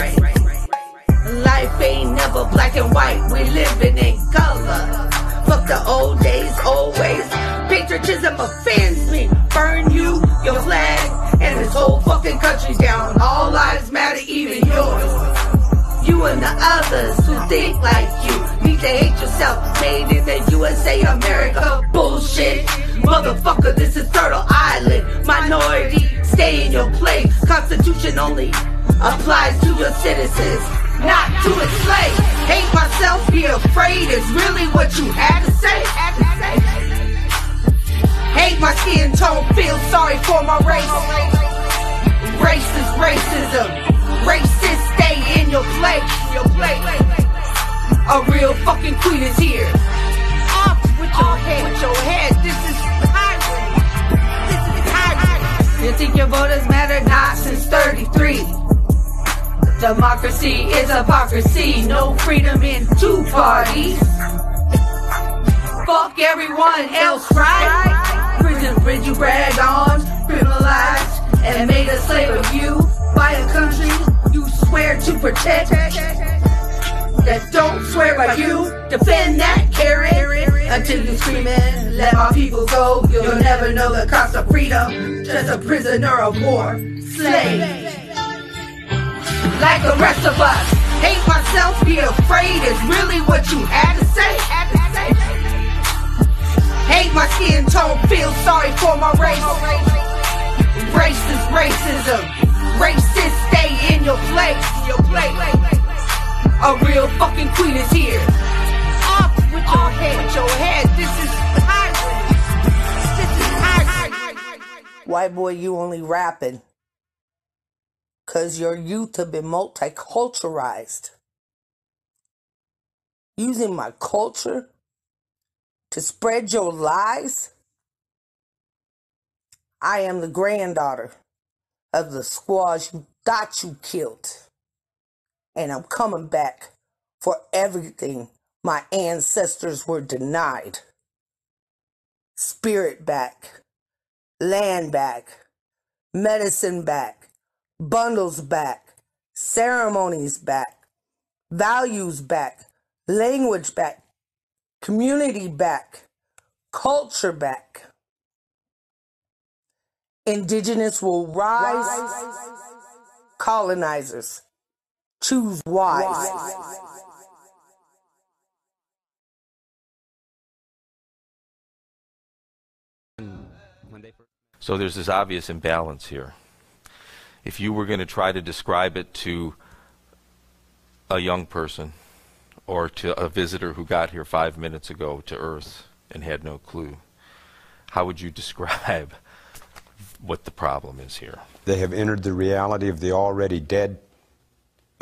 Life ain't never black and white. We living in color. Fuck the old days, old ways. Patriotism offends me. Burn you, your flag, and this whole fucking country down. All lives matter, even yours. You and the others who think like you need to hate yourself. Made in the USA, America. Bullshit. Motherfucker, this is Turtle Island. Minority, stay in your place. Constitution only applies to your citizens, not to enslave. Hate myself, be afraid is really what you had to say. Had to say. Hate my skin tone, feel sorry for my race. Racist racism, racist stay in your place. Your place. A real fucking queen is here. Off with your head, with your head. This You think your voters matter? Not since 33. Democracy is hypocrisy. No freedom in two parties. Fuck everyone else, right? Prison bridge you brag on, criminalized, and made a slave of you by a country you swear to protect. That don't swear by you, defend that carrot until you screaming, let my people go. You'll never know the cost of freedom, just a prisoner of war, slave like the rest of us. Hate myself, be afraid is really what you had to say. Hate my skin tone, feel sorry for my race. Racist racism, racist stay in. Your place. A real fucking queen is here. Your head, your head. This is. White boy, you only rapping. Cause your youth have been multiculturalized. Using my culture to spread your lies. I am the granddaughter of the squaws you thought you killed. And I'm coming back for everything my ancestors were denied. Spirit back, land back, medicine back, bundles back, ceremonies back, values back, language back, community back, culture back. Indigenous will rise, colonizers choose wise. So there's this obvious imbalance here. If you were going to try to describe it to a young person or to a visitor who got here five minutes ago to Earth and had no clue, how would you describe what the problem is here? They have entered the reality of the already dead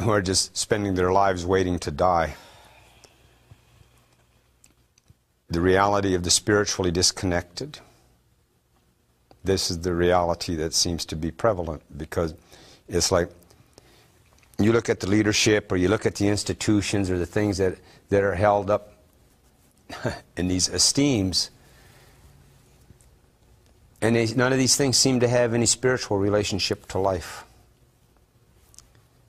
who are just spending their lives waiting to die. The reality of the spiritually disconnected. This is the reality that seems to be prevalent because it's like you look at the leadership or you look at the institutions or the things that, that are held up in these esteems, and they, none of these things seem to have any spiritual relationship to life.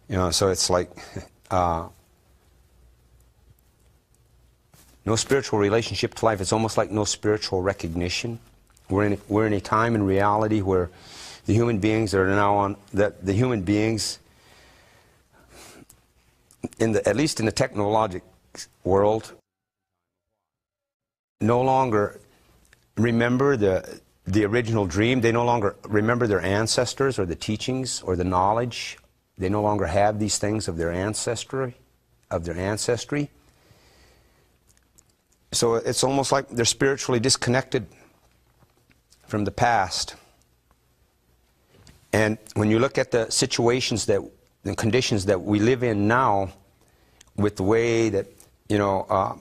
You know, so it's like uh, no spiritual relationship to life. It's almost like no spiritual recognition. We're in, we're in a time in reality where the human beings that are now on, that the human beings, in the, at least in the technologic world, no longer remember the, the original dream. They no longer remember their ancestors or the teachings or the knowledge. They no longer have these things of their ancestry, of their ancestry. So it's almost like they're spiritually disconnected from the past. And when you look at the situations that, the conditions that we live in now, with the way that, you know, uh,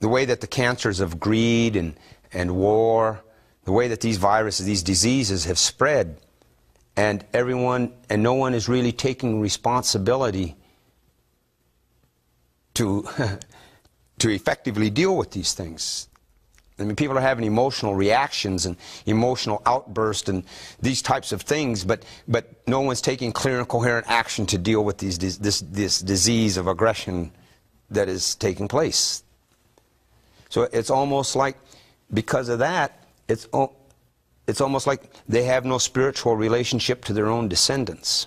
the way that the cancers of greed and, and war, the way that these viruses, these diseases have spread, and everyone and no one is really taking responsibility to, to effectively deal with these things. I mean, people are having emotional reactions and emotional outbursts and these types of things, but, but no one's taking clear and coherent action to deal with these, this, this disease of aggression that is taking place. So it's almost like, because of that, it's, it's almost like they have no spiritual relationship to their own descendants.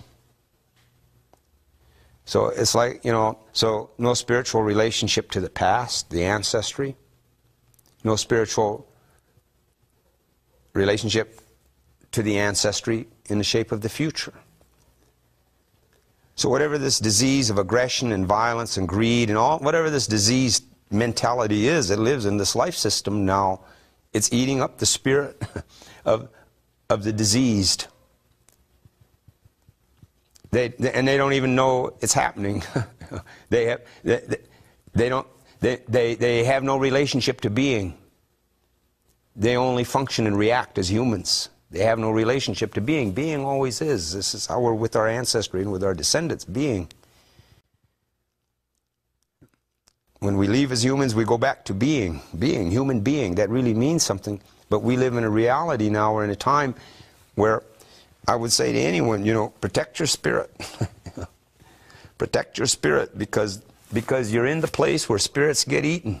So it's like, you know, so no spiritual relationship to the past, the ancestry no spiritual relationship to the ancestry in the shape of the future. So whatever this disease of aggression and violence and greed and all, whatever this disease mentality is that lives in this life system now, it's eating up the spirit of, of the diseased. They, they, and they don't even know it's happening. they, have, they, they don't they, they, they have no relationship to being. They only function and react as humans. They have no relationship to being. Being always is. This is how we're with our ancestry and with our descendants, being. When we leave as humans, we go back to being. Being, human being. That really means something. But we live in a reality now, we're in a time where I would say to anyone, you know, protect your spirit. protect your spirit because because you're in the place where spirits get eaten.